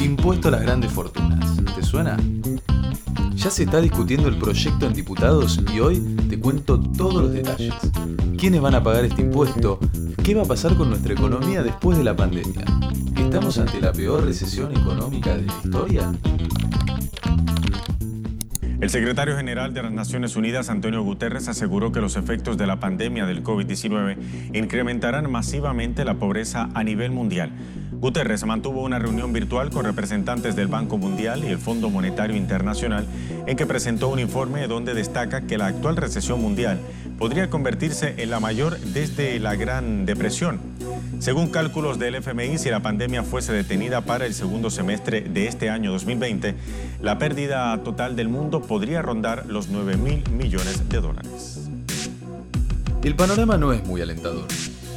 Impuesto a las grandes fortunas. ¿Te suena? Ya se está discutiendo el proyecto en diputados y hoy te cuento todos los detalles. ¿Quiénes van a pagar este impuesto? ¿Qué va a pasar con nuestra economía después de la pandemia? ¿Estamos ante la peor recesión económica de la historia? El secretario general de las Naciones Unidas, Antonio Guterres, aseguró que los efectos de la pandemia del COVID-19 incrementarán masivamente la pobreza a nivel mundial. Guterres mantuvo una reunión virtual con representantes del Banco Mundial y el Fondo Monetario Internacional en que presentó un informe donde destaca que la actual recesión mundial podría convertirse en la mayor desde la Gran Depresión. Según cálculos del FMI, si la pandemia fuese detenida para el segundo semestre de este año 2020, la pérdida total del mundo podría rondar los 9 mil millones de dólares. El panorama no es muy alentador.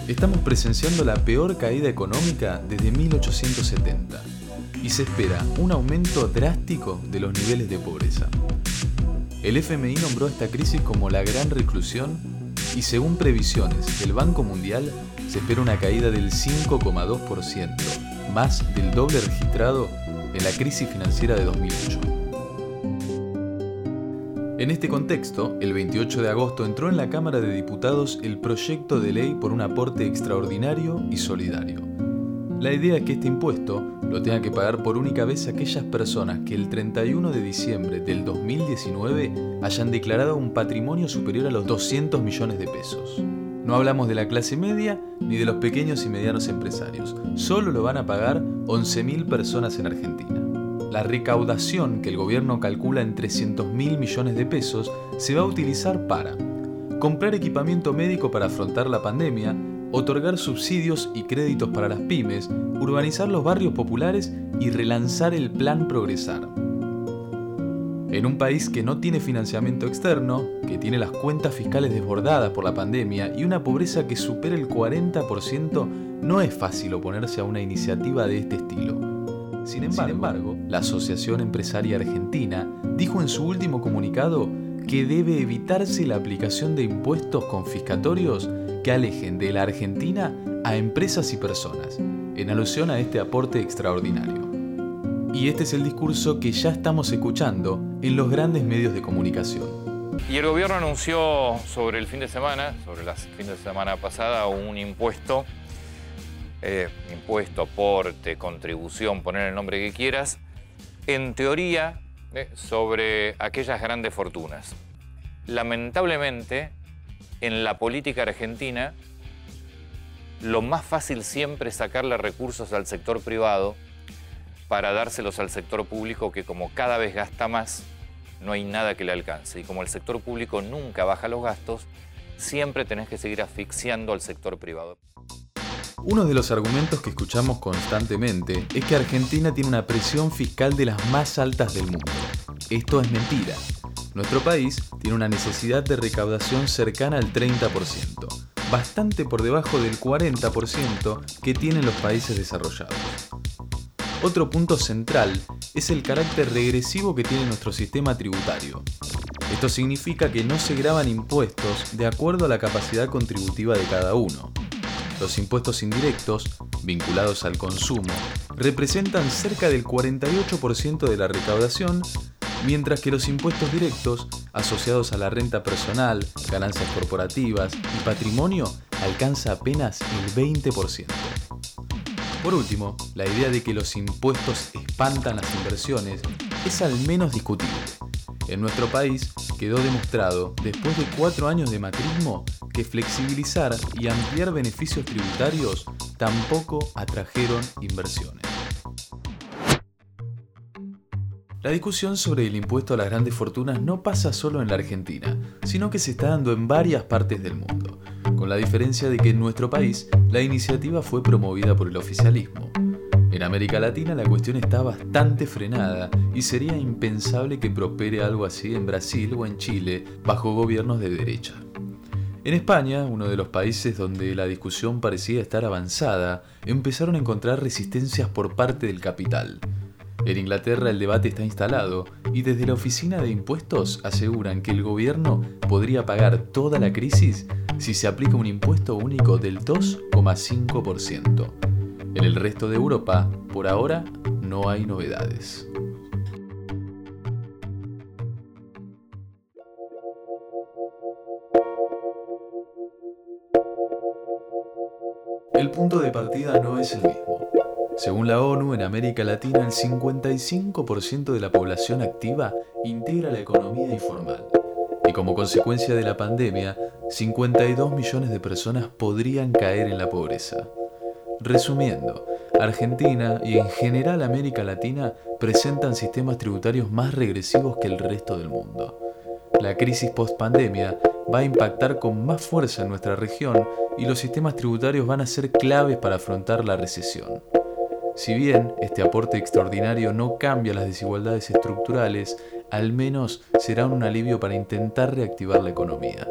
Estamos presenciando la peor caída económica desde 1870 y se espera un aumento drástico de los niveles de pobreza. El FMI nombró esta crisis como la gran reclusión y según previsiones del Banco Mundial se espera una caída del 5,2%, más del doble registrado en la crisis financiera de 2008. En este contexto, el 28 de agosto entró en la Cámara de Diputados el proyecto de ley por un aporte extraordinario y solidario. La idea es que este impuesto lo tenga que pagar por única vez aquellas personas que el 31 de diciembre del 2019 hayan declarado un patrimonio superior a los 200 millones de pesos. No hablamos de la clase media ni de los pequeños y medianos empresarios. Solo lo van a pagar 11.000 personas en Argentina. La recaudación, que el gobierno calcula en 300 mil millones de pesos, se va a utilizar para comprar equipamiento médico para afrontar la pandemia, otorgar subsidios y créditos para las pymes, urbanizar los barrios populares y relanzar el plan Progresar. En un país que no tiene financiamiento externo, que tiene las cuentas fiscales desbordadas por la pandemia y una pobreza que supera el 40%, no es fácil oponerse a una iniciativa de este estilo. Sin embargo, la Asociación Empresaria Argentina dijo en su último comunicado que debe evitarse la aplicación de impuestos confiscatorios que alejen de la Argentina a empresas y personas, en alusión a este aporte extraordinario. Y este es el discurso que ya estamos escuchando en los grandes medios de comunicación. Y el gobierno anunció sobre el fin de semana, sobre el fin de semana pasada, un impuesto eh, impuesto, aporte, contribución, poner el nombre que quieras, en teoría eh, sobre aquellas grandes fortunas. Lamentablemente, en la política argentina, lo más fácil siempre es sacarle recursos al sector privado para dárselos al sector público que como cada vez gasta más, no hay nada que le alcance. Y como el sector público nunca baja los gastos, siempre tenés que seguir asfixiando al sector privado. Uno de los argumentos que escuchamos constantemente es que Argentina tiene una presión fiscal de las más altas del mundo. Esto es mentira. Nuestro país tiene una necesidad de recaudación cercana al 30%, bastante por debajo del 40% que tienen los países desarrollados. Otro punto central es el carácter regresivo que tiene nuestro sistema tributario. Esto significa que no se graban impuestos de acuerdo a la capacidad contributiva de cada uno. Los impuestos indirectos, vinculados al consumo, representan cerca del 48% de la recaudación, mientras que los impuestos directos, asociados a la renta personal, ganancias corporativas y patrimonio, alcanza apenas el 20%. Por último, la idea de que los impuestos espantan las inversiones es al menos discutible. En nuestro país quedó demostrado, después de cuatro años de macrismo, que flexibilizar y ampliar beneficios tributarios tampoco atrajeron inversiones. La discusión sobre el impuesto a las grandes fortunas no pasa solo en la Argentina, sino que se está dando en varias partes del mundo, con la diferencia de que en nuestro país la iniciativa fue promovida por el oficialismo. En América Latina la cuestión está bastante frenada y sería impensable que prospere algo así en Brasil o en Chile bajo gobiernos de derecha. En España, uno de los países donde la discusión parecía estar avanzada, empezaron a encontrar resistencias por parte del capital. En Inglaterra el debate está instalado y desde la Oficina de Impuestos aseguran que el gobierno podría pagar toda la crisis si se aplica un impuesto único del 2,5%. En el resto de Europa, por ahora, no hay novedades. El punto de partida no es el mismo. Según la ONU, en América Latina el 55% de la población activa integra la economía informal. Y como consecuencia de la pandemia, 52 millones de personas podrían caer en la pobreza. Resumiendo, Argentina y en general América Latina presentan sistemas tributarios más regresivos que el resto del mundo. La crisis post-pandemia va a impactar con más fuerza en nuestra región y los sistemas tributarios van a ser claves para afrontar la recesión. Si bien este aporte extraordinario no cambia las desigualdades estructurales, al menos será un alivio para intentar reactivar la economía.